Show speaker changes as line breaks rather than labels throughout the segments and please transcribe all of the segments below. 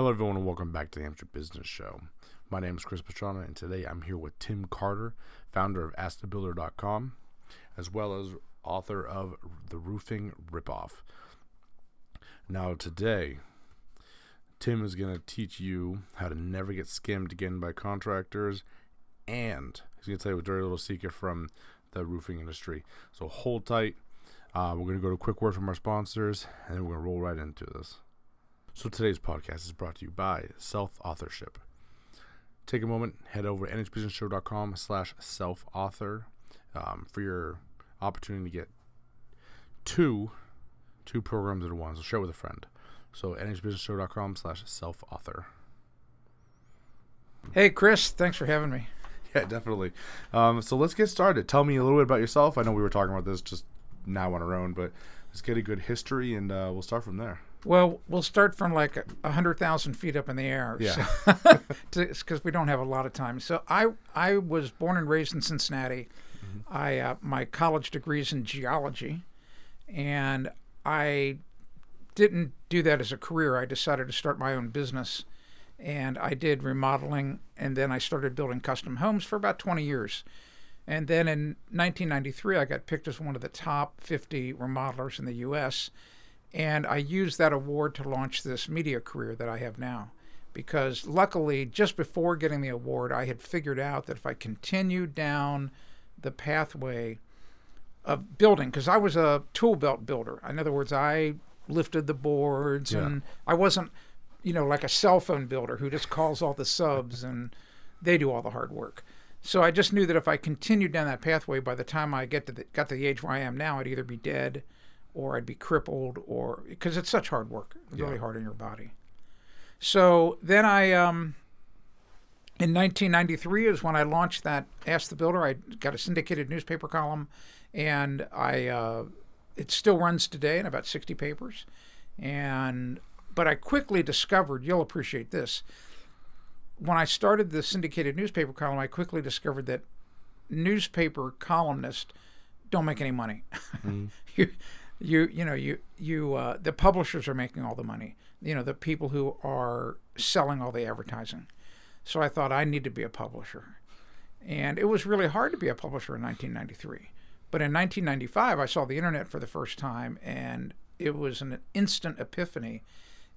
Hello, everyone, and welcome back to the NH Business Show. My name is Chris Pastrana, and today I'm here with Tim Carter, founder of AskTheBuilder.com, as well as author of The Roofing Ripoff. Now, today, Tim is going to teach you how to never get scammed again by contractors, and he's going to tell you a dirty little secret from the roofing industry. So hold tight. Uh, we're going to go to a quick word from our sponsors, and then we're going to roll right into this. So today's podcast is brought to you by Self-Authorship. Take a moment, head over to nhbusinessshow.com slash self-author um, for your opportunity to get two two programs at once. So share with a friend. So nhbusinessshow.com slash self-author.
Hey, Chris, thanks for having me.
Yeah, definitely. Um, so let's get started. Tell me a little bit about yourself. I know we were talking about this just now on our own, but let's get a good history and uh, we'll start from there.
Well, we'll start from like a hundred thousand feet up in the air,
Yeah.
because we don't have a lot of time. So I I was born and raised in Cincinnati. I uh, my college degrees in geology, and I didn't do that as a career. I decided to start my own business, and I did remodeling, and then I started building custom homes for about 20 years. And then in 1993, I got picked as one of the top 50 remodelers in the U.S. And I used that award to launch this media career that I have now. Because luckily, just before getting the award, I had figured out that if I continued down the pathway of building, because I was a tool belt builder. In other words, I lifted the boards
Yeah.
and I wasn't, you know, like a cell phone builder who just calls all the subs and they do all the hard work. So I just knew that if I continued down that pathway, by the time I get to the, got to the age where I am now, I'd either be dead, or I'd be crippled, or because it's such hard work, really hard on your body. So then I, um, in 1993 is when I launched that Ask the Builder. I got a syndicated newspaper column, and I uh, it still runs today in about 60 papers. And but I quickly discovered you'll appreciate this when I started the syndicated newspaper column, I quickly discovered that newspaper columnists don't make any money. you, you, you know, you, you, uh, the publishers are making all the money. You know, the people who are selling all the advertising. So I thought I need to be a publisher, and it was really hard to be a publisher in 1993. But in 1995, I saw the internet for the first time, and it was an instant epiphany,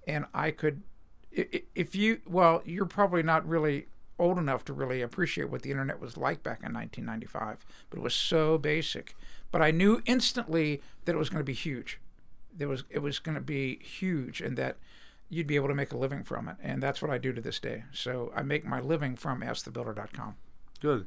and I could if you well you're probably not really old enough to really appreciate what the internet was like back in 1995 but it was so basic but i knew instantly that it was going to be huge there was it was going to be huge and that you'd be able to make a living from it and that's what i do to this day so i make my living from askthebuilder.com
Good.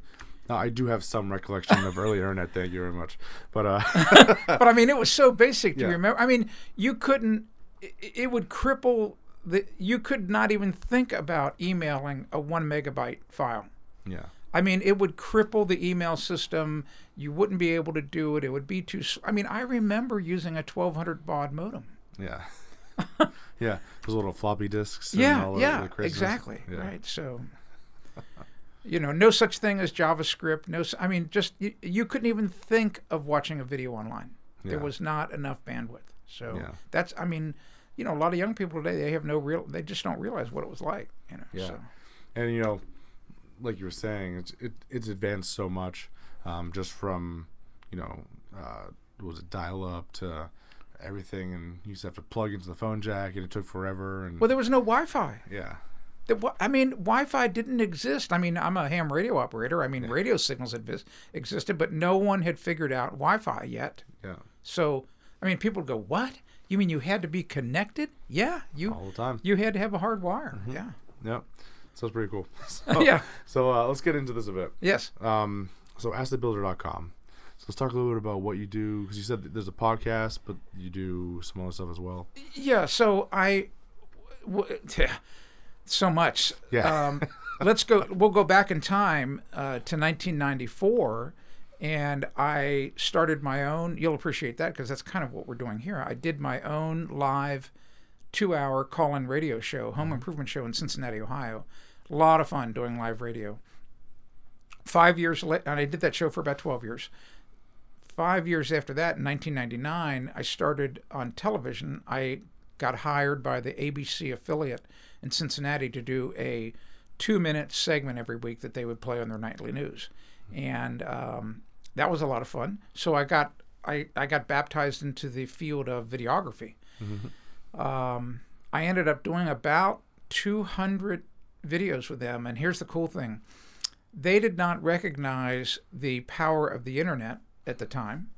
Now, I do have some recollection of early internet. Thank you very much. But uh,
but I mean, it was so basic. Do
Yeah.
you remember? I mean, you couldn't. It, it would cripple the. You could not even think about emailing a one megabyte file.
yeah,
I mean, it would cripple the email system. You wouldn't be able to do it. It would be too. I mean, I remember using a 1200 baud modem.
yeah, yeah. Those little floppy disks.
Yeah,
all
yeah, exactly.
Yeah.
Right. So, you know, no such thing as JavaScript. No, I mean, just you, you couldn't even think of watching a video online. There was not enough bandwidth. So
Yeah.
that's. I mean, you know, a lot of young people today they have no real. They just don't realize what it was like. You know.
Yeah.
So.
And you know, like you were saying, it's it, it's advanced so much, um, just from you know, uh, was it dial up to everything, and you used to have to plug into the phone jack, and it took forever. And
Well, there was no Wi-Fi.
yeah,
The I mean, Wi-Fi didn't exist. I mean, I'm a ham radio operator. I mean, radio signals had vis- existed, but no one had figured out Wi-Fi yet.
yeah,
So, I mean, people would go, "What? You mean you had to be connected? Yeah, you
all the time.
you had to have a hard wire. Yeah,
Yep. So it's pretty cool. So,
yeah,
So uh, let's get into this a bit.
yes.
Um, so askthebuilder.com. So let's talk a little bit about what you do because you said that there's a podcast, but you do some other stuff as well.
Yeah, so I, w- so much.
Yeah.
Um, let's go. We'll go back in time uh, to 1994, and I started my own. You'll appreciate that because that's kind of what we're doing here. I did my own live, two-hour call-in radio show, home improvement show in Cincinnati, Ohio. A lot of fun doing live radio. Five years later, and I did that show for about 12 years five years after that, in 1999, I started on television. I got hired by the ABC affiliate in Cincinnati to do a two minute segment every week that they would play on their nightly news. And um, that was a lot of fun. So I got I, I got baptized into the field of videography. Um, I ended up doing about 200 videos with them. And here's the cool thing they did not recognize the power of the internet at the time.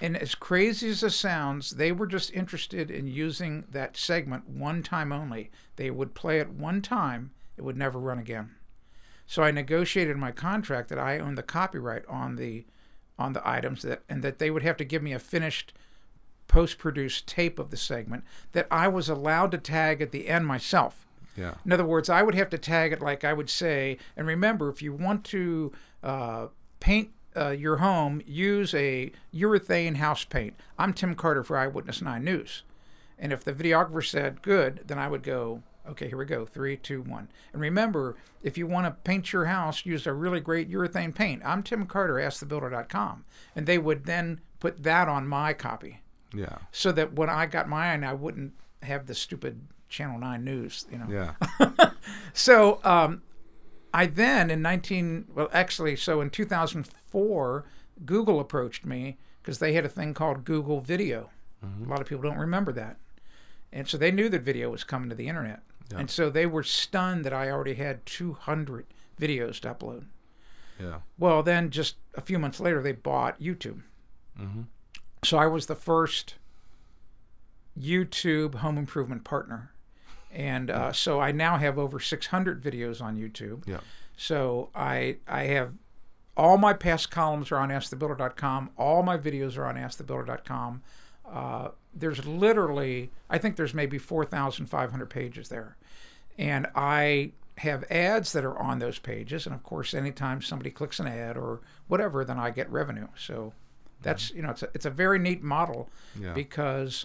And as crazy as it sounds, they were just interested in using that segment one time only. They would play it one time, it would never run again. So I negotiated my contract that I owned the copyright on the on the items that and that they would have to give me a finished post-produced tape of the segment that I was allowed to tag at the end myself.
Yeah.
In other words, I would have to tag it like I would say, and remember, if you want to uh, paint uh, your home, use a urethane house paint. I'm Tim Carter for Eyewitness 9 News. And if the videographer said good, then I would go, okay, here we go, three, two, one. And remember, if you want to paint your house, use a really great urethane paint. I'm Tim Carter, askthebuilder.com. And they would then put that on my copy
Yeah.
so that when I got mine, I wouldn't have the stupid Channel 9 news, you know.
Yeah.
So um, I then in 19 well actually so in 2004 Google approached me because they had a thing called Google Video. A lot of people don't remember that, and so they knew that video was coming to the internet, and so they were stunned that I already had 200 videos to upload.
Yeah.
Well, then just a few months later, they bought YouTube. Mm-hmm. So I was the first YouTube home improvement partner. And uh, so I now have over 600 videos on YouTube.
Yeah.
So I I have all my past columns are on AskTheBuilder.com. All my videos are on AskTheBuilder.com. Uh, there's literally, I think there's maybe 4,500 pages there. And I have ads that are on those pages. And of course, anytime somebody clicks an ad or whatever, then I get revenue. So that's, you know, it's a, it's a very neat model
Yeah.
because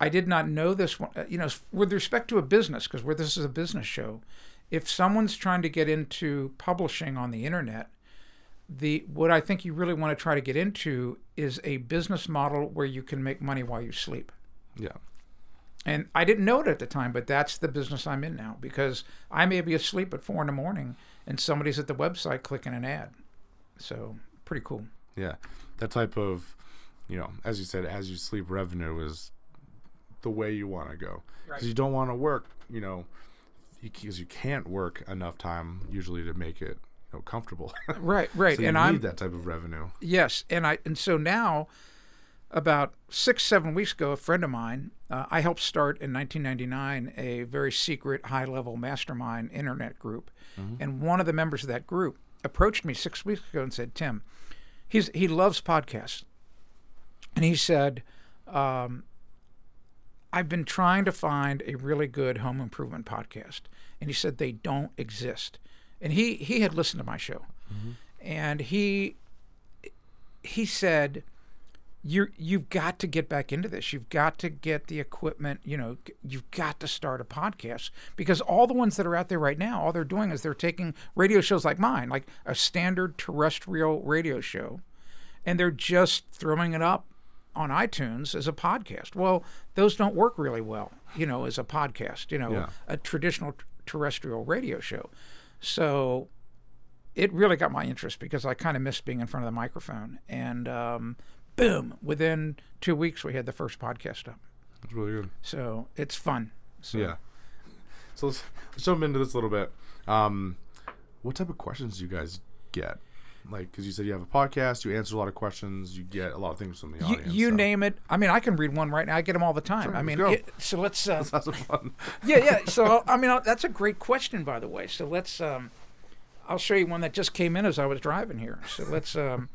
I did not know this one. uh, You know, with respect to a business, because where this is a business show, if someone's trying to get into publishing on the internet, the what I think you really want to try to get into is a business model where you can make money while you sleep.
Yeah.
And I didn't know it at the time, but that's the business I'm in now because I may be asleep at four in the morning and somebody's at the website clicking an ad. So pretty cool.
Yeah. That type of, you know, as you said, as you sleep revenue is the way you want to go. Because
Right.
you don't want to work, you know, because you can't work enough time usually to make it, you know, comfortable.
Right, right.
so you
and
need
I'm
that type of revenue.
Yes, and I and so now, about six seven weeks ago, a friend of mine, uh, I helped start in 1999 a very secret high level mastermind internet group, and one of the members of that group approached me six weeks ago and said, "Tim, he's he loves podcasts, and he said." Um, I've been trying to find a really good home improvement podcast, and he said they don't exist. And he he had listened to my show, and he he said you you've got to get back into this you've got to get the equipment you know you've got to start a podcast because all the ones that are out there right now all they're doing is they're taking radio shows like mine like a standard terrestrial radio show and they're just throwing it up on iTunes as a podcast well those don't work really well you know as a podcast you know
Yeah.
a traditional terrestrial radio show so it really got my interest because I kind of missed being in front of the microphone. And um, boom, within two weeks, we had the first podcast up.
It's really good.
So it's fun. So,
Yeah. So let's, let's jump into this a little bit. Um, what type of questions do you guys get? Like, because you said you have a podcast, you answer a lot of questions, you get a lot of things from the audience.
you
so
name it. I mean, I can read one right now. I get them all the time.
Sure,
I
let's
mean, it, so let's. Uh,
some fun.
yeah, yeah. So I mean, uh, that's a great question, by the way. So let's. Um, I'll show you one that just came in as I was driving here. So let's. Um,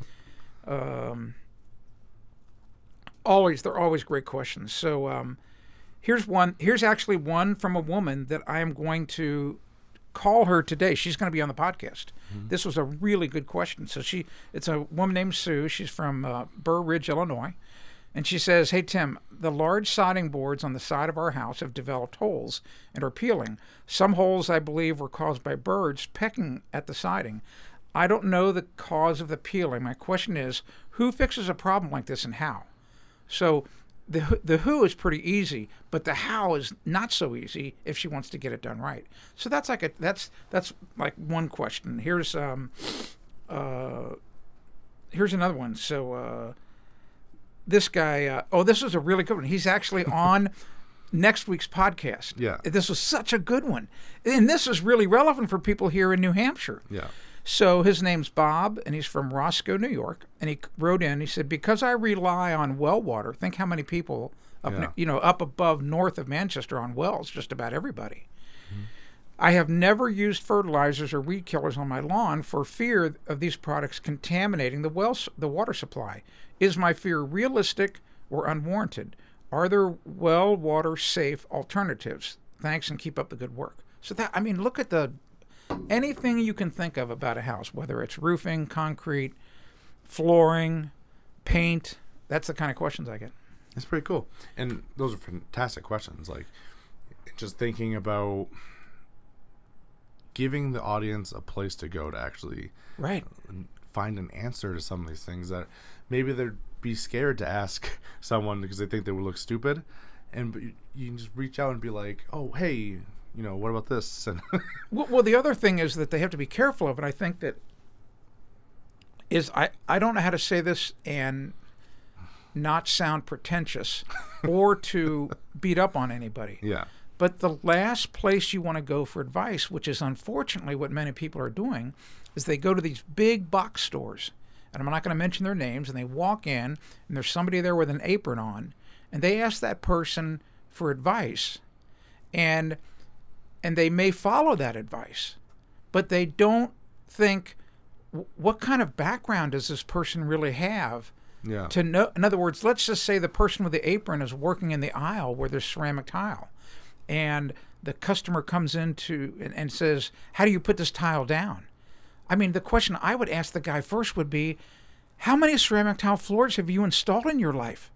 um, always, they're always great questions. So um, here's one. Here's actually one from a woman that I am going to call her today. She's going to be on the podcast. This was a really good question. So she, it's a woman named Sue. She's from uh, Burr Ridge, Illinois. And she says, Hey, Tim, the large siding boards on the side of our house have developed holes and are peeling. Some holes, I believe, were caused by birds pecking at the siding. I don't know the cause of the peeling. My question is, who fixes a problem like this and how? So the the who is pretty easy, but the how is not so easy if she wants to get it done right. So that's like a that's that's like one question. Here's um uh here's another one. So uh this guy uh, oh this is a really good one. He's actually on next week's podcast.
Yeah.
This was such a good one. And this is really relevant for people here in New Hampshire.
Yeah.
So his name's Bob, and he's from Roscoe, New York. And he wrote in. He said, "Because I rely on well water. Think how many people up,
Yeah.
you know, up above north of Manchester on wells. Just about everybody. Mm-hmm. I have never used fertilizers or weed killers on my lawn for fear of these products contaminating the well, the water supply. Is my fear realistic or unwarranted? Are there well water safe alternatives? Thanks, and keep up the good work." So that I mean, look at the anything you can think of about a house, whether it's roofing, concrete, flooring, paint. That's the kind of questions I get.
It's pretty cool. And those are fantastic questions. Like, just thinking about giving the audience a place to go to actually
Right.
find an answer to some of these things that maybe they'd be scared to ask someone because they think they would look stupid. And you, you can just reach out and be like, oh, hey, you know, what about this? And
Well, well, the other thing is that they have to be careful of, and I think that is I I don't know how to say this and not sound pretentious or to beat up on anybody.
yeah,
But the last place you want to go for advice, which is unfortunately what many people are doing, is they go to these big box stores. And I'm not going to mention their names. And they walk in, and there's somebody there with an apron on, and they ask that person for advice. And and they may follow that advice, but they don't think what kind of background does this person really have
yeah,
to know in other words let's just say the person with the apron is working in the aisle where there's ceramic tile and the customer comes into and, and says how do you put this tile down? I mean the question i would ask the guy first would be how many ceramic tile floors have you installed in your life?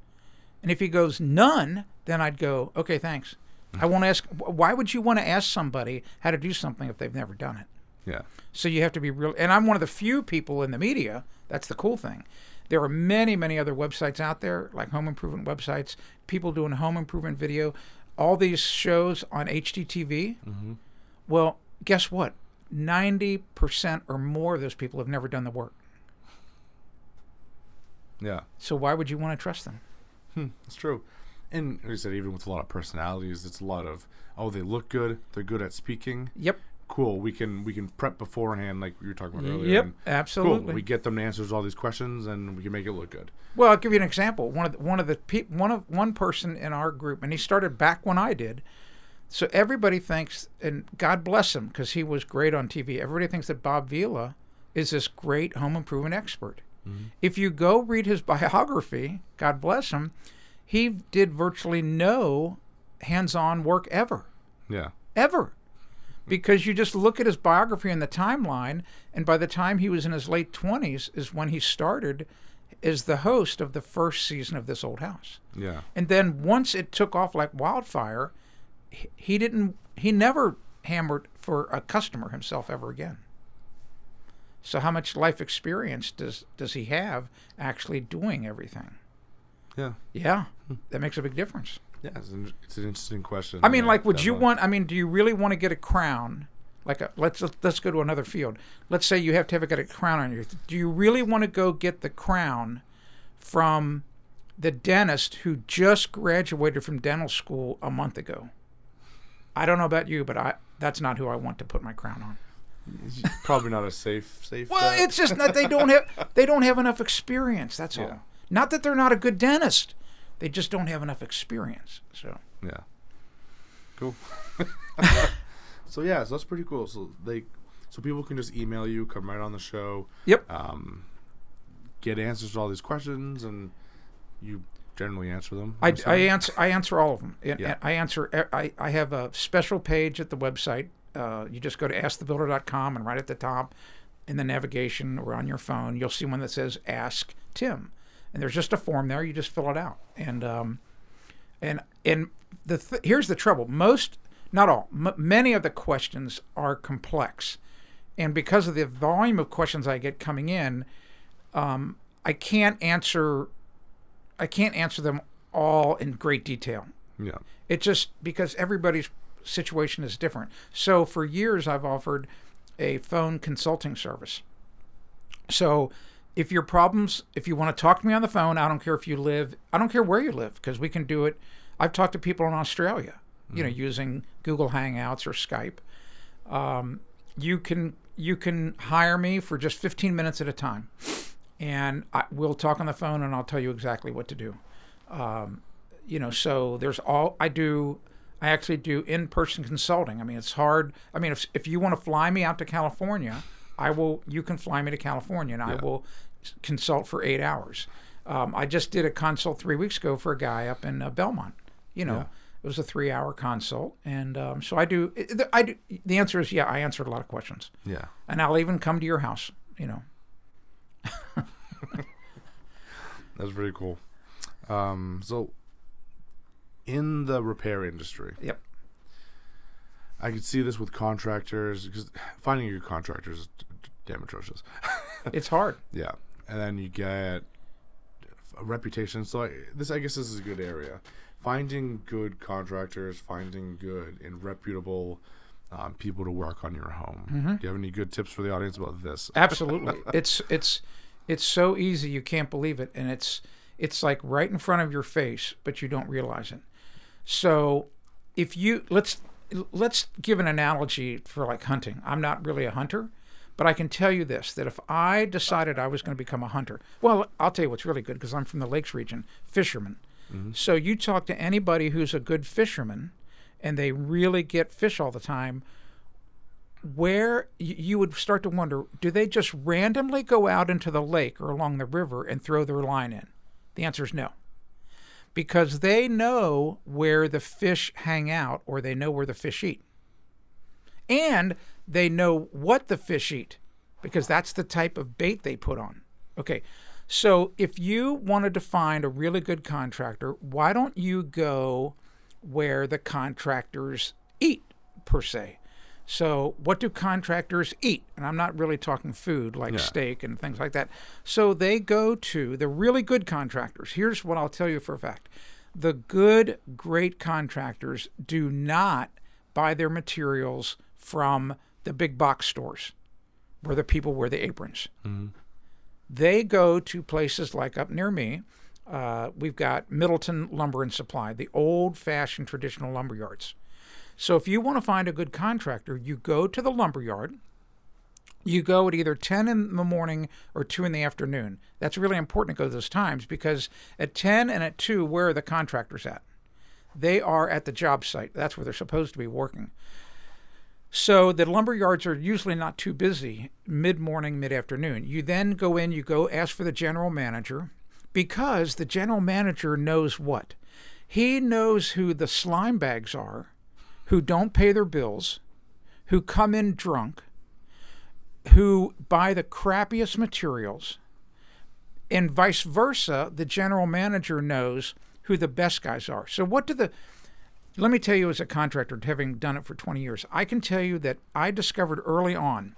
And if he goes none then i'd go okay thanks i won't ask why would you want to ask somebody how to do something if they've never done it
yeah,
so you have to be real. And I'm one of the few people in the media. That's the cool thing. There are many, many other websites out there, like home improvement websites, people doing home improvement video, all these shows on HGTV. Well, guess what? 90% or more of those people have never done the work.
yeah.
So why would you want to trust them?
Hmm, It's true. And like I said, even with a lot of personalities, it's a lot of oh, they look good, they're good at speaking.
Yep.
Cool. We can we can prep beforehand, like we were talking about earlier.
Yep.
and
Absolutely.
Cool. We get them to answer all these questions, and we can make it look good.
Well, I'll give you an example. One of the, one of the pe- one of one person in our group, and he started back when I did. So everybody thinks, and God bless him, because he was great on TV. Everybody thinks that Bob Vila is this great home improvement expert. Mm-hmm. If you go read his biography, God bless him, he did virtually no hands-on work ever.
Yeah.
ever. Because you just look at his biography and the timeline and by the time he was in his late 20s is when he started as the host of the first season of this old house.
Yeah.
and then once it took off like wildfire he, he didn't he never hammered for a customer himself ever again. So how much life experience does does he have actually doing everything
Yeah.
yeah that makes a big difference
Yeah. It's an, it's an interesting question.
I mean, like, would you want? I mean, do you really want to get a crown? Like, uh, a, let's let's go to another field. Let's say you have to have got a crown on you. Do you really want to go get the crown from the dentist who just graduated from dental school a month ago? I don't know about you, but I that's not who I want to put my crown on.
It's probably not a safe safe.
Well,
bet.
it's just that they don't have they don't have enough experience. That's all.
Yeah.
Not that they're not a good dentist. They just don't have enough experience. So
Yeah. Cool. so yeah, so that's pretty cool. So they, so people can just email you, come right on the show,
yep.
um, get answers to all these questions, and you generally answer them.
I,
I'm
I
assuming?
answer I answer all of them. And-
Yeah.
and I answer e, I, I have a special page at the website. Uh, you just go to askthebuilder.com and right at the top in the navigation or on your phone, you'll see one that says Ask Tim. And there's just a form there. You just fill it out. And um, and and the th- here's the trouble. Most, not all, m- many of the questions are complex, and because of the volume of questions I get coming in, um, I can't answer I can't answer them all in great detail.
Yeah.
It just because everybody's situation is different. So for years, I've offered a phone consulting service. So if your problems, if you want to talk to me on the phone, I don't care if you live, I don't care where you live, because we can do it. I've talked to people in Australia, you know, using Google Hangouts or Skype. Um, you can you can hire me for just 15 minutes at a time, and I, we'll talk on the phone, and I'll tell you exactly what to do. Um, you know, so there's all I do. I actually do in-person consulting. I mean, it's hard. I mean, if if you want to fly me out to California, I will. You can fly me to California, and I will consult for eight hours. Um, I just did a consult three weeks ago for a guy up in uh, Belmont. You know,
Yeah.
it was a three-hour consult, and um, so I do. I do. The answer is yeah. I answered a lot of questions,
Yeah.
and I'll even come to your house. You know.
That's pretty cool. Um, so, in the repair industry,
Yep.
I could see this with contractors because finding a good contractor is damn atrocious.
It's hard.
Yeah, and then you get a reputation. So I, this, I guess, this is a good area. Finding good contractors, finding good and reputable um, people to work on your home.
Mm-hmm.
Do you have any good tips for the audience about this?
Absolutely. it's it's it's so easy you can't believe it and it's it's like right in front of your face but you don't realize it. So if you let's let's give an analogy for like hunting. I'm not really a hunter, but I can tell you this that if I decided I was going to become a hunter, well, I'll tell you what's really good because I'm from the lakes region, fisherman. Mm-hmm. So you talk to anybody who's a good fisherman and they really get fish all the time, where you would start to wonder do they just randomly go out into the lake or along the river and throw their line in? The answer is no. Because they know where the fish hang out or they know where the fish eat. And they know what the fish eat because that's the type of bait they put on. Okay, so if you wanted to find a really good contractor, why don't you go where the contractors eat, per se? So, what do contractors eat? And I'm not really talking food like
Yeah.
steak and things like that. So, they go to the really good contractors. Here's what I'll tell you for a fact the good, great contractors do not buy their materials from the big box stores where the people wear the aprons. They go to places like up near me. Uh, we've got Middleton Lumber and Supply, the old fashioned traditional lumber yards. So if you want to find a good contractor, you go to the lumber yard. You go at either 10 in the morning or 2 in the afternoon. That's really important to go those times because at 10 and at 2, where are the contractors at? They are at the job site. That's where they're supposed to be working. So the lumber yards are usually not too busy mid morning, mid afternoon. You then go in, you go ask for the general manager because the general manager knows what? He knows who the slime bags are, who don't pay their bills, who come in drunk, who buy the crappiest materials, and vice versa. The general manager knows who the best guys are. So, what do the let me tell you, as a contractor, having done it for 20 years, I can tell you that I discovered early on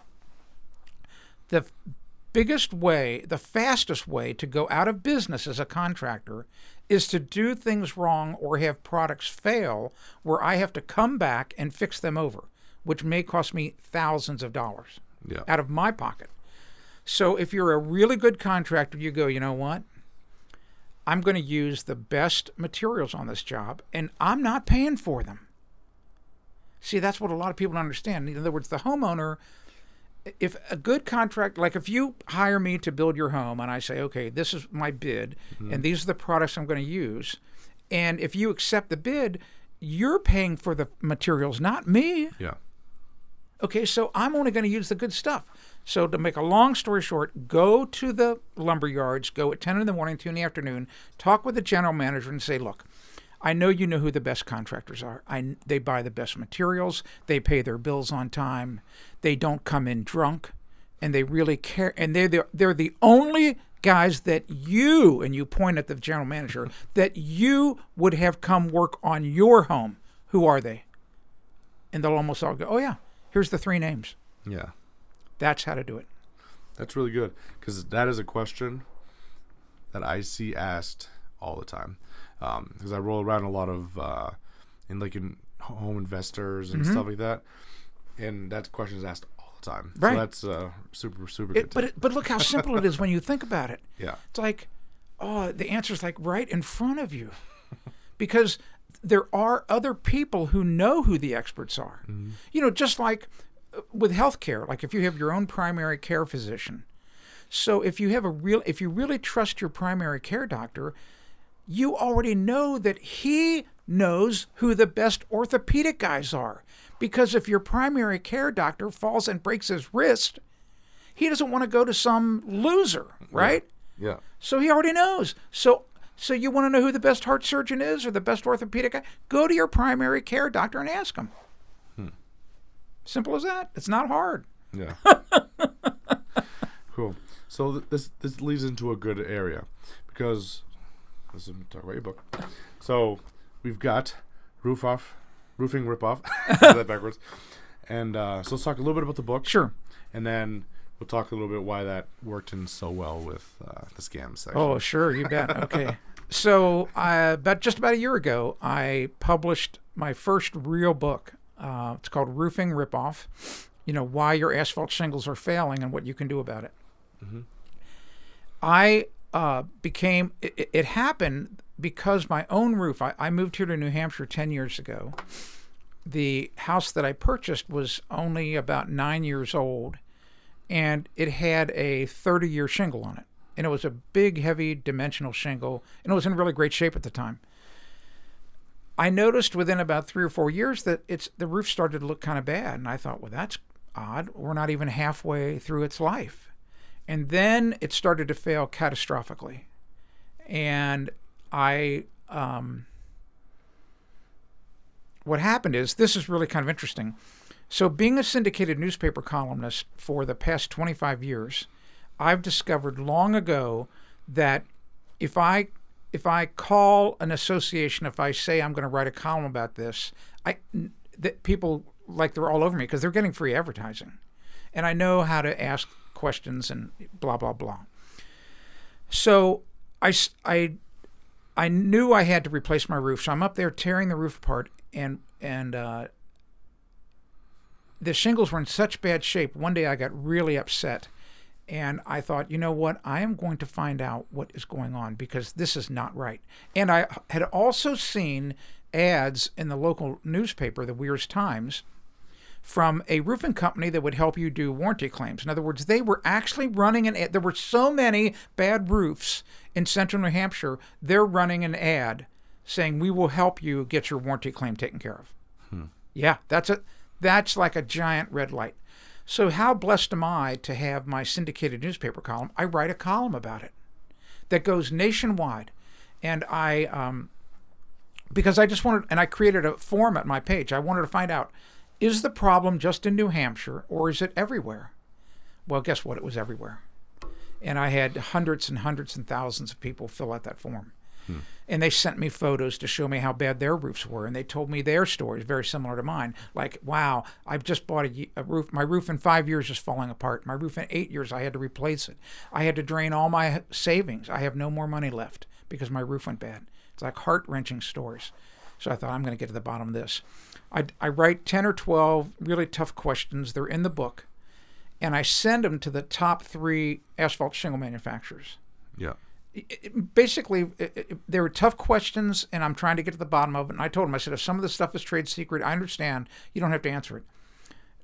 the biggest way, the fastest way to go out of business as a contractor is to do things wrong or have products fail where I have to come back and fix them over, which may cost me thousands of dollars
Yeah.
out of my pocket. So if you're a really good contractor, you go, you know what? I'm going to use the best materials on this job and I'm not paying for them. See, that's what a lot of people don't understand. In other words, the homeowner, if a good contract, like if you hire me to build your home and I say, okay, this is my bid mm-hmm. and these are the products I'm going to use, and if you accept the bid, you're paying for the materials, not me.
Yeah.
Okay, so I'm only going to use the good stuff. So to make a long story short, go to the lumber yards, go at 10 in the morning, 2 in the afternoon, talk with the general manager and say, look, I know you know who the best contractors are. I, they buy the best materials, they pay their bills on time, they don't come in drunk, and they really care. And they're the, they're the only guys that you, and you point at the general manager, that you would have come work on your home. Who are they? And they'll almost all go, oh, yeah, here's the three names.
Yeah.
That's how to do it.
That's really good because that is a question that I see asked all the time because I roll around a lot of uh, in like in home investors and stuff like that, and that question is asked all the time.
Right.
So that's uh, super super
It,
good.
but it, but look how simple it is when you think about it.
yeah.
It's like, oh, the answer is like right in front of you, because there are other people who know who the experts are. You know, just like uh, with healthcare, like if you have your own primary care physician. So if you have a real, if you really trust your primary care doctor, you already know that he knows who the best orthopedic guys are. Because if your primary care doctor falls and breaks his wrist, he doesn't want to go to some loser, right?
Yeah.
So he already knows. So so you want to know who the best heart surgeon is or the best orthopedic guy? Go to your primary care doctor and ask him. Simple as that. It's not hard.
Yeah. cool. So th- this this leads into a good area because this is talk about your book. So we've got roof off, roofing rip off. that backwards. And uh, so let's talk a little bit about the book.
Sure.
And then we'll talk a little bit why that worked in so well with uh, the scam section.
Oh, sure, you bet. Okay. So, uh, about just about a year ago, I published my first real book. Uh, it's called Roofing Ripoff. You know why your asphalt shingles are failing and what you can do about it. I uh, became. It, it happened because my own roof. I, I moved here to New Hampshire ten years ago. The house that I purchased was only about nine years old, and it had a 30 year shingle on it. And it was a big, heavy dimensional shingle, and it was in really great shape at the time. I noticed within about three or four years that it's the roof started to look kind of bad, and I thought, well, that's odd. We're not even halfway through its life, and then it started to fail catastrophically, and I um, what happened is this is really kind of interesting. So, being a syndicated newspaper columnist for the past 25 years, I've discovered long ago that if I if I call an association, if I say I'm going to write a column about this, I that people like they're all over me because they're getting free advertising, and I know how to ask questions and blah blah blah. So I I I knew I had to replace my roof, so I'm up there tearing the roof apart, and and uh, the shingles were in such bad shape. One day I got really upset, and I thought, you know what? I am going to find out what is going on because this is not right. And I had also seen ads in the local newspaper, the Weirs Times, from a roofing company that would help you do warranty claims. In other words, they were actually running an ad. There were so many bad roofs in central New Hampshire, they're running an ad saying, We will help you get your warranty claim taken care of. Hmm. Yeah, that's a that's like a giant red light. So how blessed am I to have my syndicated newspaper column? I write a column about it that goes nationwide, and I um, because I just wanted and I created a form at my page. I wanted to find out is the problem just in New Hampshire or is it everywhere? Well, guess what? It was everywhere, and I had hundreds and hundreds and thousands of people fill out that form and they sent me photos to show me how bad their roofs were and they told me their stories very similar to mine. Like wow i've just bought a, a roof my roof in five years is falling apart. My roof in eight years i had to replace it. I had to drain all my savings. I have no more money left because my roof went bad. It's like heart-wrenching stories. So i thought i'm going to get to the bottom of this. I, I write 10 or 12 really tough questions. They're in the book. And i send them to the top three asphalt shingle manufacturers.
Yeah.
It- basically it, they were tough questions and i'm trying to get to the bottom of it and i told him i said if some of the stuff is trade secret i understand. You don't have to answer it.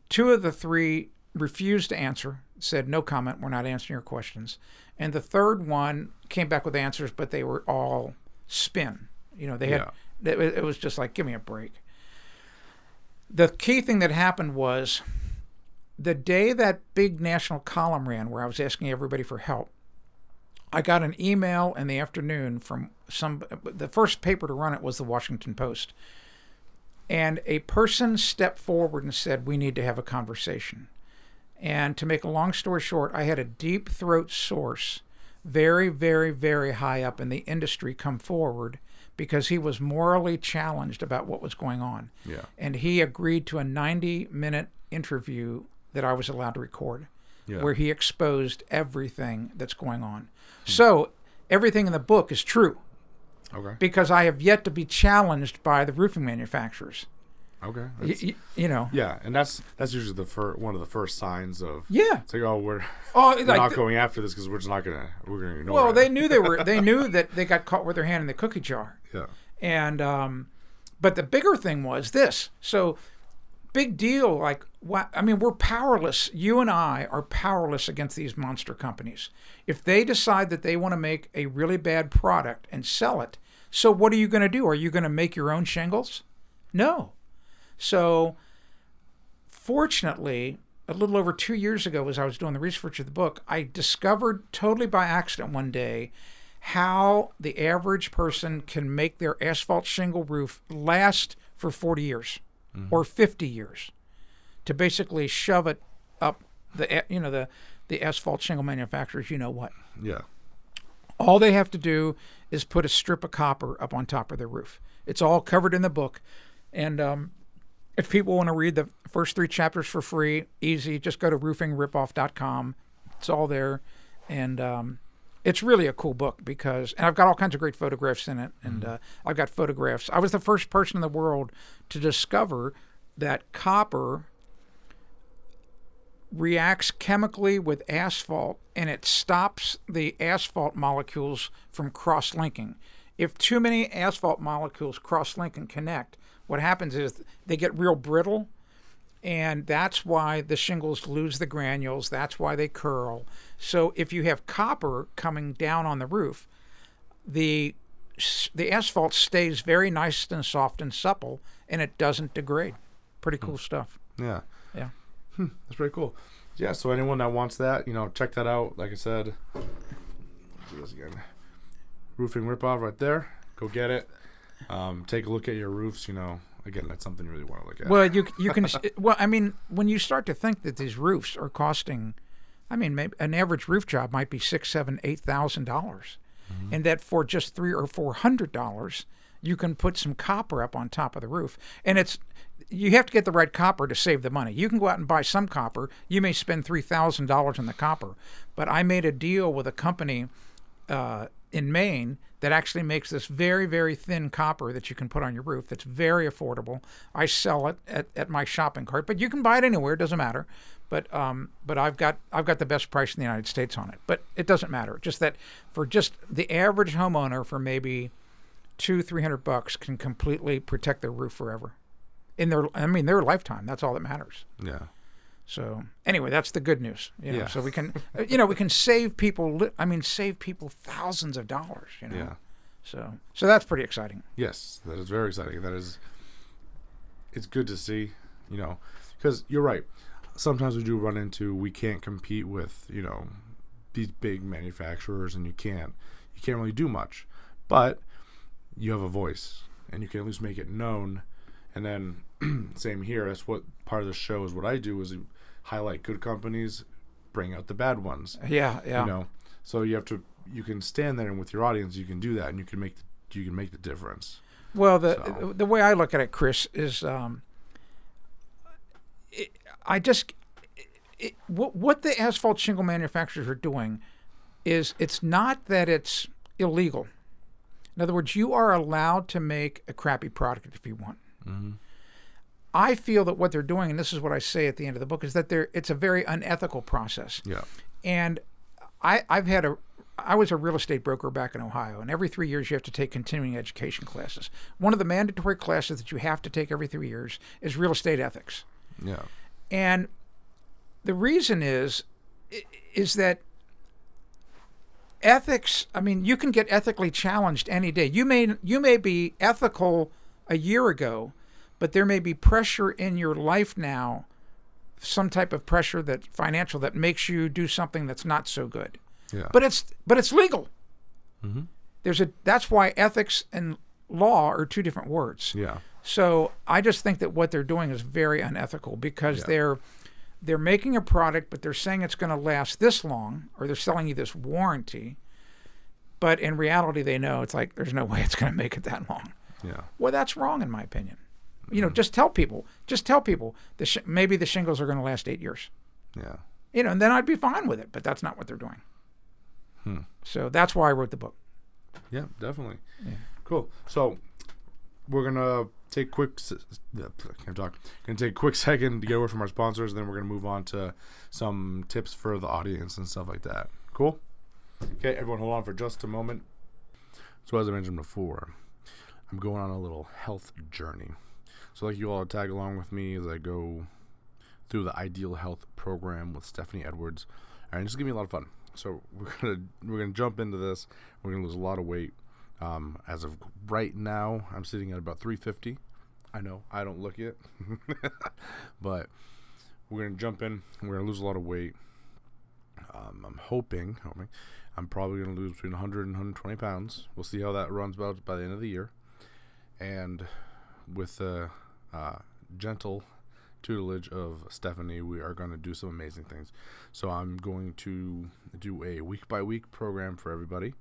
Two of the three refused to answer said no comment. We're not answering your questions. And the third one came back with answers but they were all spin. You know they had it, it was just like give me a break. The key thing that happened was the day that big national column ran where i was asking everybody for help I got an email in the afternoon from some. The first paper to run it was the Washington Post, and a person stepped forward and said, "We need to have a conversation." And to make a long story short, I had a deep throat source, very, very, very high up in the industry, come forward because he was morally challenged about what was going on.
Yeah.
And he agreed to a 90 minute interview that I was allowed to record
Yeah.
where he exposed everything that's going on. So everything in the book is true.
Okay.
because I have yet to be challenged by the roofing manufacturers.
Okay.
Y- y- you know.
yeah, and that's that's usually the fir- one of the first signs of.
Yeah.
It's like, oh, we're,
Oh,
we're
like
not
th-
going after this because we're just not gonna we're gonna ignore
well,
it.
they knew they were. They knew that they got caught with their hand in the cookie jar.
yeah.
And um, but the bigger thing was this. So big deal. Like what? I mean, we're powerless. You and I are powerless against these monster companies. If they decide that they want to make a really bad product and sell it, so what are you going to do? Are you going to make your own shingles? No. So fortunately, a little over two years ago, as I was doing the research of the book, I discovered totally by accident one day how the average person can make their asphalt shingle roof last for 40 years or 50 years to basically shove it up the you know the the asphalt shingle manufacturers you know what
Yeah.
all they have to do is put a strip of copper up on top of their roof. It's all covered in the book. And um, if people want to read the first three chapters for free, easy, just go to roofingripoff.com. It's all there. And um, it's really a cool book because, and I've got all kinds of great photographs in it. And uh, I've got photographs. I was the first person in the world to discover that copper reacts chemically with asphalt and it stops the asphalt molecules from cross linking. If too many asphalt molecules cross link and connect, what happens is they get real brittle and that's why the shingles lose the granules. That's why they curl. So if you have copper coming down on the roof, the the asphalt stays very nice and soft and supple, and it doesn't degrade. Pretty cool stuff.
Yeah.
Yeah.
That's pretty cool. Yeah, so anyone that wants that, you know, check that out. Like I said, do this again. Roofing ripoff right there. Go get it. Um, take a look at your roofs. You know, again, that's something you really want to look at.
Well, you you can well, I mean, when you start to think that these roofs are costing, I mean, maybe an average roof job might be six, seven, eight thousand dollars, and that for just three or four hundred dollars, you can put some copper up on top of the roof, and it's you have to get the right copper to save the money. You can go out and buy some copper. You may spend three thousand dollars on the copper, but I made a deal with a company uh, in Maine that actually makes this very, very thin copper that you can put on your roof. That's very affordable. I sell it at, at my shopping cart, but you can buy it anywhere. It doesn't matter. But um, but I've got I've got the best price in the United States on it. But it doesn't matter. Just that for just the average homeowner for maybe two three hundred bucks can completely protect their roof forever. In their I mean their lifetime. That's all that matters.
yeah.
So anyway, that's the good news. You know,
Yeah.
so we can, uh, you know, we can save people. li- I mean, save people thousands of dollars. You know.
Yeah.
So so that's pretty exciting.
Yes, that is very exciting. That is, it's good to see, you know, because you're right. Sometimes we do run into we can't compete with you know these big manufacturers, and you can't you can't really do much, but you have a voice, and you can at least make it known. And then same here. That's what part of the show is. What I do is highlight good companies, bring out the bad ones.
Yeah, yeah.
You know, so you have to you can stand there and with your audience you can do that, and you can make the, you can make the difference.
Well, the
So-
the way I look at it, Chris, is um, it, I just it, what what the asphalt shingle manufacturers are doing is it's not that it's illegal. In other words, you are allowed to make a crappy product if you want. Mm-hmm. I feel that what they're doing, and this is what I say at the end of the book, is that they're it's a very unethical process.
Yeah.
And I, I've had a, I was a real estate broker back in Ohio, and every three years you have to take continuing education classes. One of the mandatory classes that you have to take every three years is real estate ethics.
Yeah.
And the reason is, is that ethics. I mean, you can get ethically challenged any day. You may you may be ethical a year ago, but there may be pressure in your life now, some type of pressure that financial that makes you do something that's not so good.
Yeah.
But it's but it's legal. Hmm. There's a that's why ethics and law are two different words.
yeah.
So I just think that what they're doing is very unethical because
Yeah.
they're they're making a product, but they're saying it's going to last this long, or they're selling you this warranty. But in reality, they know it's like there's no way it's going to make it that long.
Yeah.
Well, that's wrong in my opinion. You know, just tell people, just tell people the sh- maybe the shingles are going to last eight years.
Yeah.
You know, and then I'd be fine with it. But that's not what they're doing.
Hmm.
So that's why I wrote the book.
Yeah, definitely. Yeah. Cool. So we're gonna take quick. I can't talk. Gonna take a quick second to get away from our sponsors. And then we're gonna move on to some tips for the audience and stuff like that. Cool. Okay, everyone, hold on for just a moment. So as I mentioned before, I'm going on a little health journey. So like you all tag along with me as I go through the Ideal Health program with Stephanie Edwards, and it's gonna be a lot of fun. So we're gonna we're gonna jump into this. We're gonna lose a lot of weight. Um, as of right now, I'm sitting at about 350. I know I don't look it, but we're gonna jump in. We're gonna lose a lot of weight. Um, I'm hoping, hoping, I'm probably gonna lose between 100 and 120 pounds. We'll see how that runs about by the end of the year. And with the uh, gentle tutelage of Stephanie, we are going to do some amazing things. So I'm going to do a week by week program for everybody,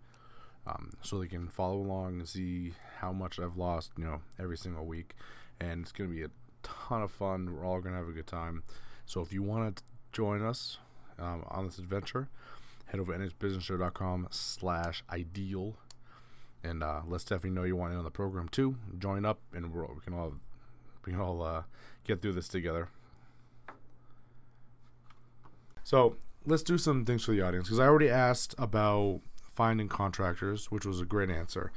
um, so they can follow along and see how much I've lost, you know, every single week. And it's going to be a ton of fun. We're all going to have a good time. So if you want to join us um, on this adventure, head over to nhbusinessshow.com slash ideal and uh, let Stephanie know you want in on the program too. Join up, and we can all we can all uh, get through this together. So let's do some things for the audience because I already asked about finding contractors, which was a great answer.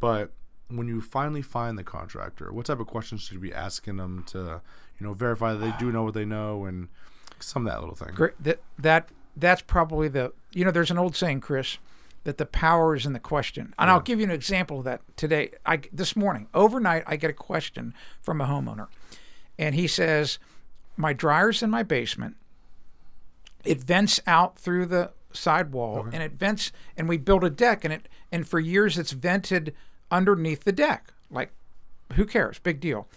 But when you finally find the contractor, what type of questions should you be asking them to, you know, verify that they do know what they know and some of that little thing?
Great. That that that's probably the you know. There's an old saying, Chris, that the power is in the question. And I'll give you an example of that today. I this morning overnight I get a question from a homeowner, and he says, "My dryer's in my basement. It vents out through the sidewall, and it vents, and we built a deck, and it and for years it's vented underneath the deck. Like, who cares? Big deal."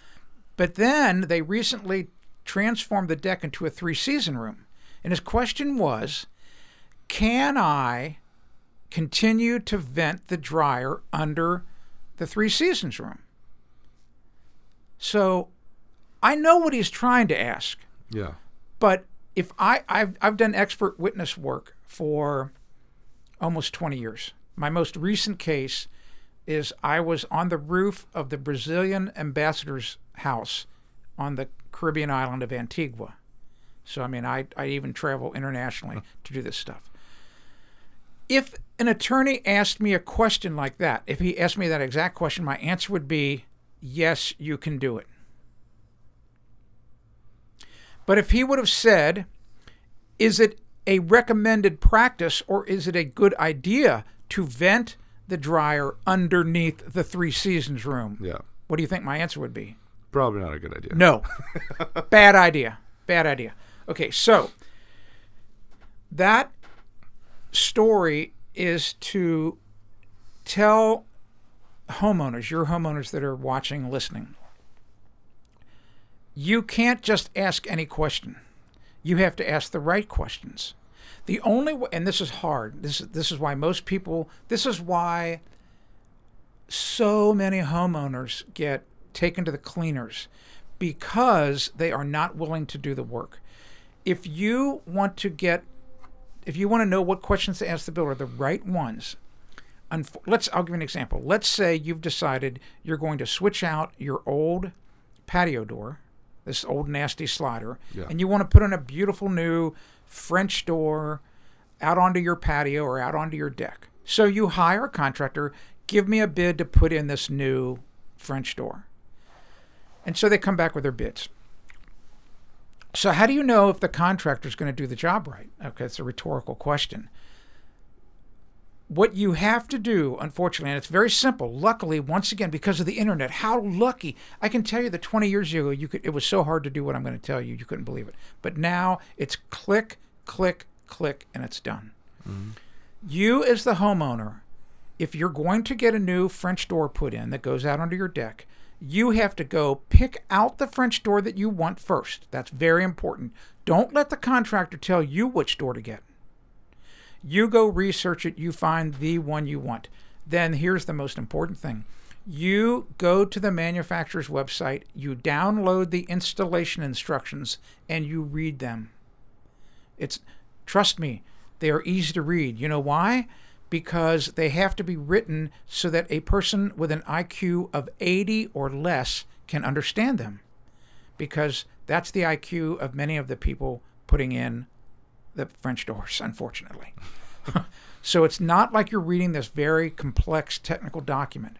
But then they recently transformed the deck into a three season room. And his question was Can I continue to vent the dryer under the three seasons room? So I know what he's trying to ask,
Yeah.
but if I, I've, I've done expert witness work for almost 20 years. My most recent case is I was on the roof of the Brazilian ambassador's house on the Caribbean island of Antigua. So, I mean, I, I even travel internationally to do this stuff. If an attorney asked me a question like that, if he asked me that exact question, my answer would be yes, you can do it. But if he would have said, is it a recommended practice or is it a good idea to vent the dryer underneath the three seasons room?
Yeah.
What do you think my answer would be?
Probably not a good idea.
No. Bad idea. Bad idea. Okay, so that story is to tell homeowners, your homeowners that are watching, listening, you can't just ask any question. You have to ask the right questions. The only way, and this is hard. This this is why most people. This is why so many homeowners get taken to the cleaners because they are not willing to do the work. If you want to get, if you want to know what questions to ask the builder, the right ones. unf- Let's. I'll give you an example. Let's say you've decided you're going to switch out your old patio door, this old nasty slider,
Yeah.
and you want to put in a beautiful new French door out onto your patio or out onto your deck. So you hire a contractor, give me a bid to put in this new French door. And so they come back with their bids. So how do you know if the contractor is going to do the job right? Okay, it's a rhetorical question. What you have to do, unfortunately, and it's very simple. Luckily, once again, because of the internet, how lucky! I can tell you that 20 years ago, you could. It was so hard to do what I'm going to tell you, you couldn't believe it. But now it's click, click, click, and it's done. Mm-hmm. You, as the homeowner, if you're going to get a new French door put in that goes out onto your deck, you have to go pick out the French door that you want first. That's very important. Don't let the contractor tell you which door to get. You go research it, you find the one you want. Then here's the most important thing you go to the manufacturer's website, you download the installation instructions, and you read them. It's trust me, they are easy to read. You know why? Because they have to be written so that a person with an IQ of 80 or less can understand them. Because that's the IQ of many of the people putting in the French doors, unfortunately. so it's not like you're reading this very complex technical document.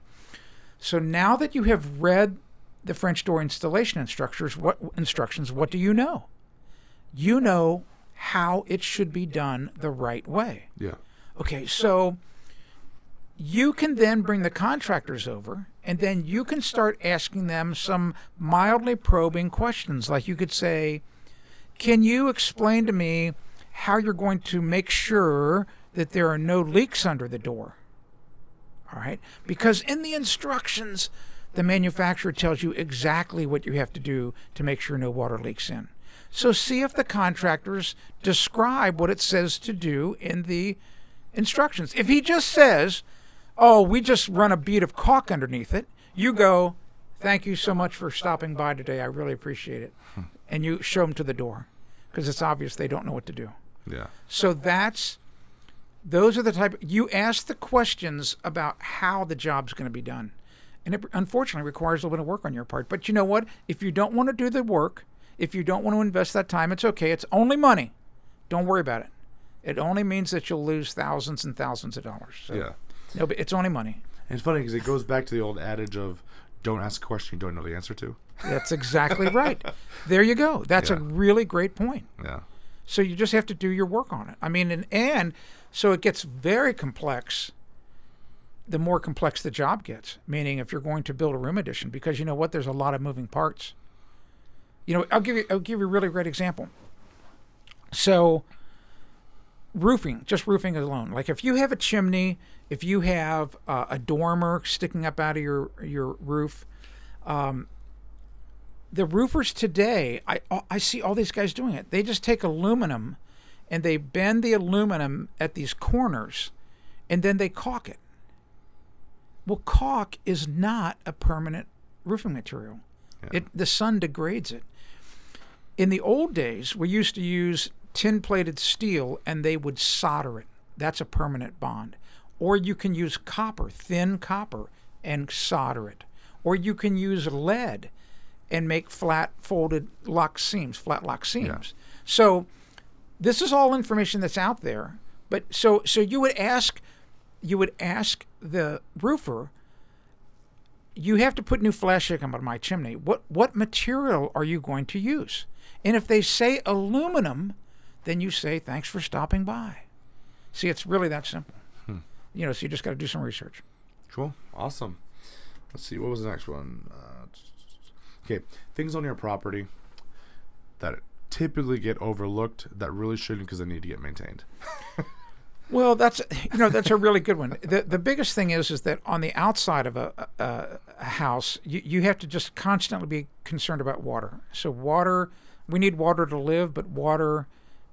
So now that you have read the French door installation instructions, what instructions, what do you know? You know how it should be done the right way.
Yeah.
Okay, so you can then bring the contractors over and then you can start asking them some mildly probing questions. Like you could say, Can you explain to me how you're going to make sure that there are no leaks under the door? All right, because in the instructions, the manufacturer tells you exactly what you have to do to make sure no water leaks in. So see if the contractors describe what it says to do in the instructions. If he just says, "Oh, we just run a bead of caulk underneath it," you go, "Thank you so much for stopping by today. I really appreciate it," hmm. and you show them to the door because it's obvious they don't know what to do.
Yeah.
So that's those are the type you ask the questions about how the job's going to be done. And it unfortunately requires a little bit of work on your part. But you know what? If you don't want to do the work, if you don't want to invest that time, it's okay. It's only money. Don't worry about it. It only means that you'll lose thousands and thousands of dollars. So,
Yeah.
No, but it's only money.
And it's funny because it goes back to the old adage of don't ask a question you don't know the answer to.
That's exactly right. There you go. That's a really great point.
Yeah.
So you just have to do your work on it. I mean, and, and so it gets very complex the more complex the job gets. Meaning, if you're going to build a room addition, because you know what, there's a lot of moving parts. You know, I'll give you I'll give you a really great example. So, roofing, just roofing alone. Like if you have a chimney, if you have uh, a dormer sticking up out of your your roof, um, the roofers today, I I see all these guys doing it. They just take aluminum, and they bend the aluminum at these corners, and then they caulk it. Well, caulk is not a permanent roofing material. It the sun degrades it. In the old days, we used to use tin-plated steel, and they would solder it. That's a permanent bond. Or you can use copper, thin copper, and solder it. Or you can use lead and make flat folded lock seams, flat lock seams. So this is all information that's out there. But so so you would ask you would ask the roofer, you have to put new flashing on my chimney. What what material are you going to use? And if they say aluminum, then you say thanks for stopping by. See, it's really that simple. You know, so you just got to do some research.
Cool. Awesome. Let's see. What was the next one? Uh, okay. Things on your property that typically get overlooked that really shouldn't because they need to get maintained.
Well, that's you know that's a really good one. the The biggest thing is is that on the outside of a, a, a house, you, you have to just constantly be concerned about water. So water, we need water to live, but water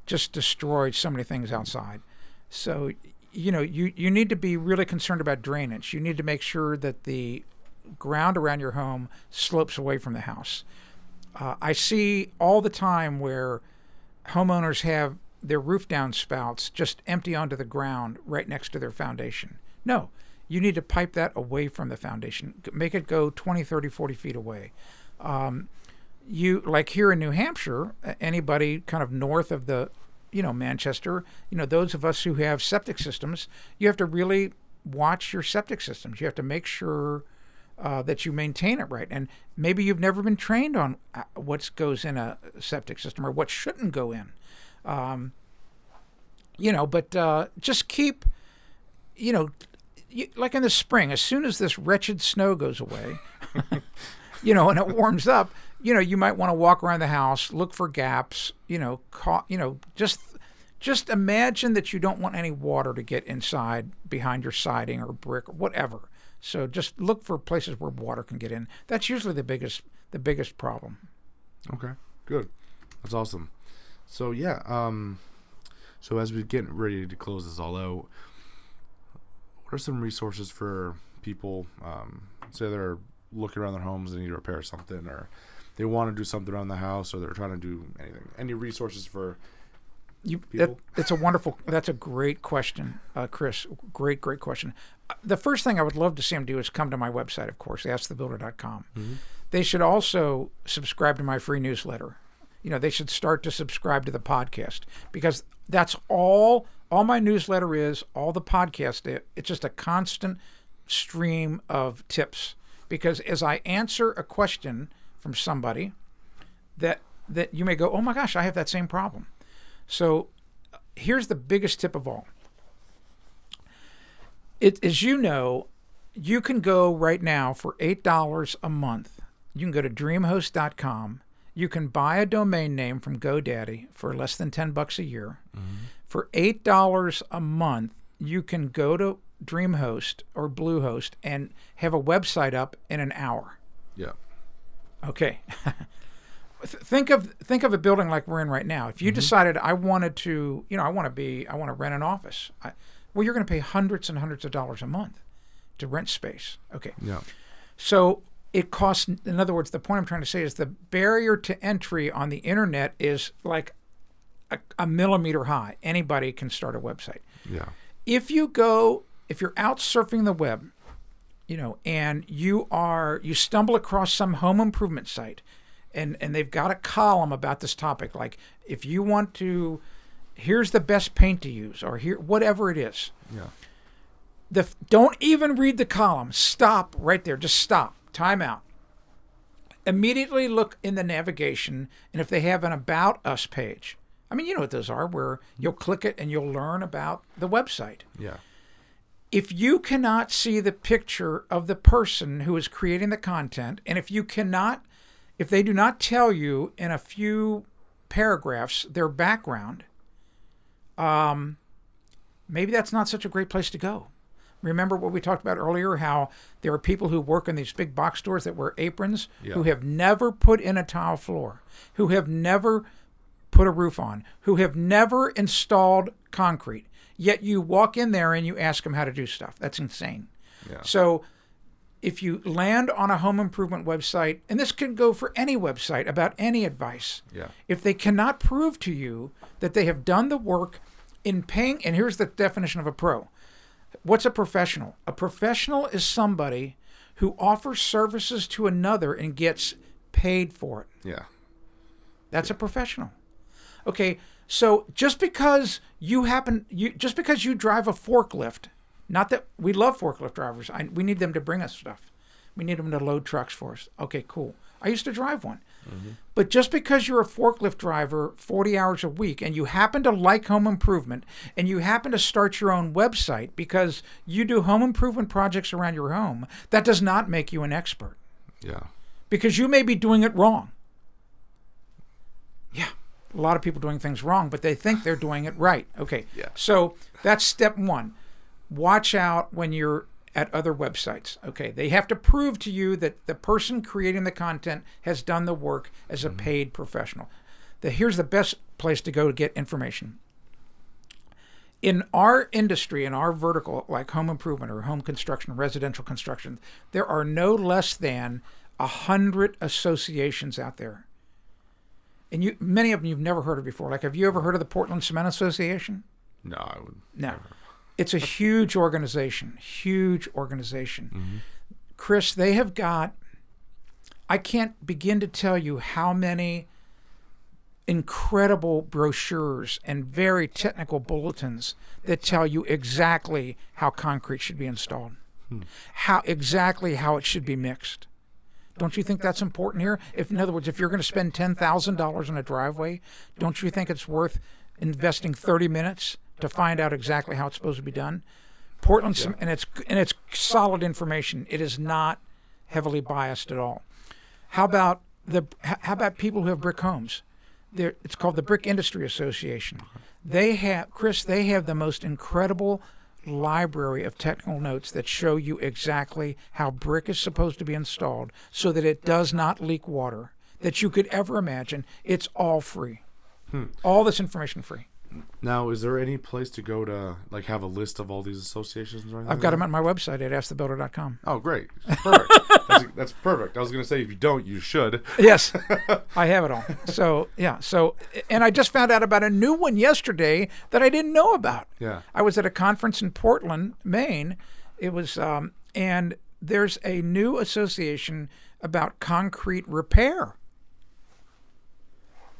just destroys so many things outside. So you know you you need to be really concerned about drainage. You need to make sure that the ground around your home slopes away from the house. Uh, I see all the time where homeowners have their roof downspouts just empty onto the ground right next to their foundation. No, you need to pipe that away from the foundation. Make it go 20, 30, 40 feet away. Um, you like here in New Hampshire, anybody kind of north of the, you know, Manchester, you know, those of us who have septic systems, you have to really watch your septic systems. You have to make sure uh, that you maintain it right. And maybe you've never been trained on uh, what goes in a septic system or what shouldn't go in. Um, you know, but uh, just keep, you know, you, like in the spring, as soon as this wretched snow goes away, you know, and it warms up, you know, you might want to walk around the house, look for gaps, you know, ca- you know, just just imagine that you don't want any water to get inside behind your siding or brick or whatever. So just look for places where water can get in. That's usually the biggest the biggest problem.
Okay, good. That's awesome. So yeah, um, so as we get ready to close this all out, what are some resources for people? Um, say they're looking around their homes and need to repair something, or they want to do something around the house, or they're trying to do anything. Any resources for
You, that, a wonderful. That's a great question, uh, Chris. Great, great question. Uh, The first thing I would love to see them do is come to my website, of course, askthebuilder.com. They should also subscribe to my free newsletter. You know, they should start to subscribe to the podcast because that's all. All my newsletter is all the podcast. It's just a constant stream of tips because as I answer a question from somebody, that that you may go, oh my gosh, I have that same problem. So here's the biggest tip of all. It, as you know, you can go right now for $8 a month. You can go to dreamhost.com. You can buy a domain name from GoDaddy for less than 10 bucks a year. Mm-hmm. For $8 a month, you can go to DreamHost or Bluehost and have a website up in an hour.
Yeah.
Okay. Think of think of a building like we're in right now. If you mm-hmm. decided I wanted to, you know, I want to be, I want to rent an office. I, well, you're going to pay hundreds and hundreds of dollars a month to rent space. Okay.
Yeah.
So it costs. In other words, the point I'm trying to say is the barrier to entry on the internet is like a, a millimeter high. Anybody can start a website
Yeah.
if you go if you're out surfing the web you know and you are you stumble across some home improvement site and and they've got a column about this topic like if you want to here's the best paint to use or here whatever it is.
Yeah.
the don't even read the column. Stop right there. Just stop. Time out. Immediately look in the navigation and if they have an about us page i mean you know what those are where you'll click it and you'll learn about the website.
Yeah.
If you cannot see the picture of the person who is creating the content, and if you cannot, if they do not tell you in a few paragraphs their background, um, maybe that's not such a great place to go. Remember what we talked about earlier? How there are people who work in these big box stores that wear aprons who have never put in a tile floor, who have never put a roof on, who have never installed concrete. Yet you walk in there and you ask them how to do stuff. That's hmm. insane.
Yeah.
So if you land on a home improvement website, and this can go for any website about any advice,
Yeah.
if they cannot prove to you that they have done the work in paying, and here's the definition of a pro. What's a professional? A professional is somebody who offers services to another and gets paid for it.
Yeah.
That's a professional. Okay, so just because you happen you just because you drive a forklift, not that we love forklift drivers. I, we need them to bring us stuff. We need them to load trucks for us. Okay, cool. I used to drive one. Mm-hmm. But just because you're a forklift driver 40 hours a week and you happen to like home improvement and you happen to start your own website because you do home improvement projects around your home, that does not make you an expert
Yeah.
because you may be doing it wrong. A lot of people doing things wrong, but they think they're doing it right. Okay.
Yeah.
So that's step one. Watch out when you're at other websites. Okay. They have to prove to you that the person creating the content has done the work as a mm-hmm. paid professional. The, here's the best place to go to get information. In our industry, in our vertical, like home improvement or home construction, residential construction, there are no less than a hundred associations out there. And you, many of them you've never heard of before. Like, have you ever heard of the Portland Cement Association?
No, I would.
No. It's a huge organization, huge organization. Mm-hmm. Chris, they have got, I can't begin to tell you how many incredible brochures and very technical bulletins that tell you exactly how concrete should be installed, hmm. how exactly how it should be mixed. Don't you think that's important here? If, in other words, if you're going to spend ten thousand dollars on a driveway, don't you think it's worth investing thirty minutes to find out exactly how it's supposed to be done? Portland, Cem- and it's and it's solid information. It is not heavily biased at all. How about the how about people who have brick homes? They're, it's called the Brick Industry Association. They have Chris. They have the most incredible library of technical notes that show you exactly how brick is supposed to be installed so that it does not leak water that you could ever imagine. It's all free. Hmm. All this information free.
Now, is there any place to go to like have a list of all these associations? Or anything
I've got them on my website at askthebuilder.com.
Oh, great! Perfect. that's, that's perfect. I was going to say if you don't, you should.
Yes, I have it all. So yeah, so and I just found out about a new one yesterday that I didn't know about.
Yeah.
I was at a conference in Portland, Maine. It was, um, and there's a new association about concrete repair,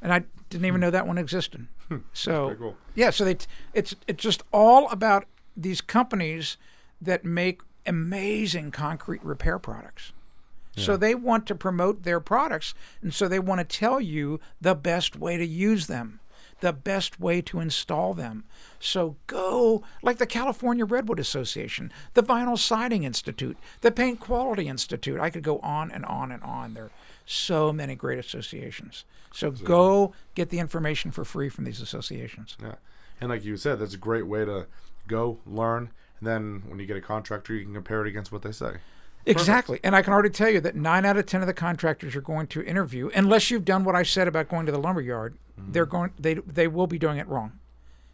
and I didn't even know that one existed. Hmm.
So cool.
yeah, so they t- it's it's just all about these companies that make amazing concrete repair products. So they want to promote their products, and so they want to tell you the best way to use them, the best way to install them. So go like the California Redwood Association, the Vinyl Siding Institute, the Paint Quality Institute. I could go on and on and on. There are so many great associations. So go get the information for free from these associations.
Yeah. And like you said, that's a great way to go learn, and then when you get a contractor, you can compare it against what they say.
Exactly. And I can already tell you that nine out of ten of the contractors you're going to interview, unless you've done what I said about going to the lumber yard, mm-hmm. they're going they they will be doing it wrong.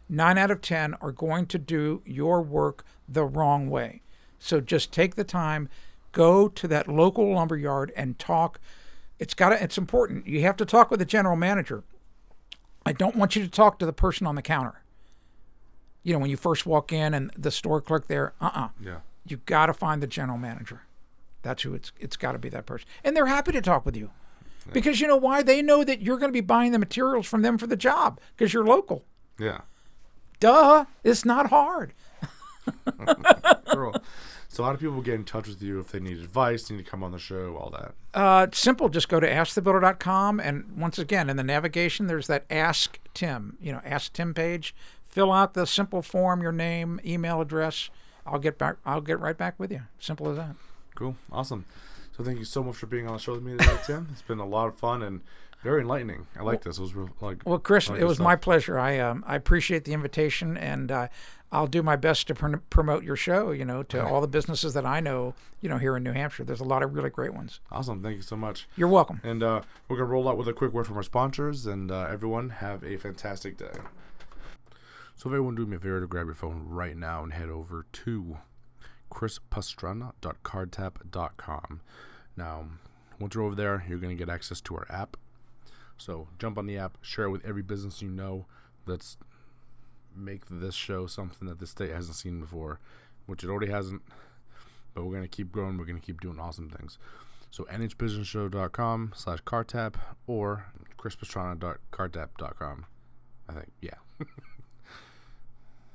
Nine out of ten are going to do your work the wrong way. So just take the time, go to that local lumber yard and talk. It's got to, it's important. You have to talk with the general manager. I don't want you to talk to the person on the counter. You know, when you first walk in and the store clerk there, uh-uh
Yeah.
you got to find the general manager. That's who it's it's got to be that person. And they're happy to talk with you. Because you know why? They know that you're going to be buying the materials from them for the job because you're local.
Yeah.
Duh, it's not hard.
So how do people will get in touch with you if they need advice, need to come on the show, all that?
Uh, simple. Just go to askthebuilder.com and once again in the navigation there's that ask Tim, you know, ask Tim page. Fill out the simple form, your name, email address. I'll get back I'll get right back with you. Simple as that.
Cool. Awesome. So thank you so much for being on the show with me today, Tim. It's been a lot of fun and very enlightening. I like this. It was real, like
Well, Chris,
like
it was
stuff.
my pleasure. I um, I appreciate the invitation, and uh, I'll do my best to pr- promote your show. You know, to all the businesses that I know. You know, here in New Hampshire, there's a lot of really great ones.
awesome. Thank you so much.
You're welcome.
And uh, we're gonna roll out with a quick word from our sponsors, and uh, everyone have a fantastic day. So, if everyone do me a favor to grab your phone right now and head over to chrispastrana.cardtap.com. Now, once you're over there, you're gonna get access to our app. So, jump on the app, share it with every business you know. Let's make this show something that the state hasn't seen before, which it already hasn't. But we're gonna keep growing. We're gonna keep doing awesome things. So nhbusinessshow.com slash cartap or chrispastrana.cartap.com. I think, yeah.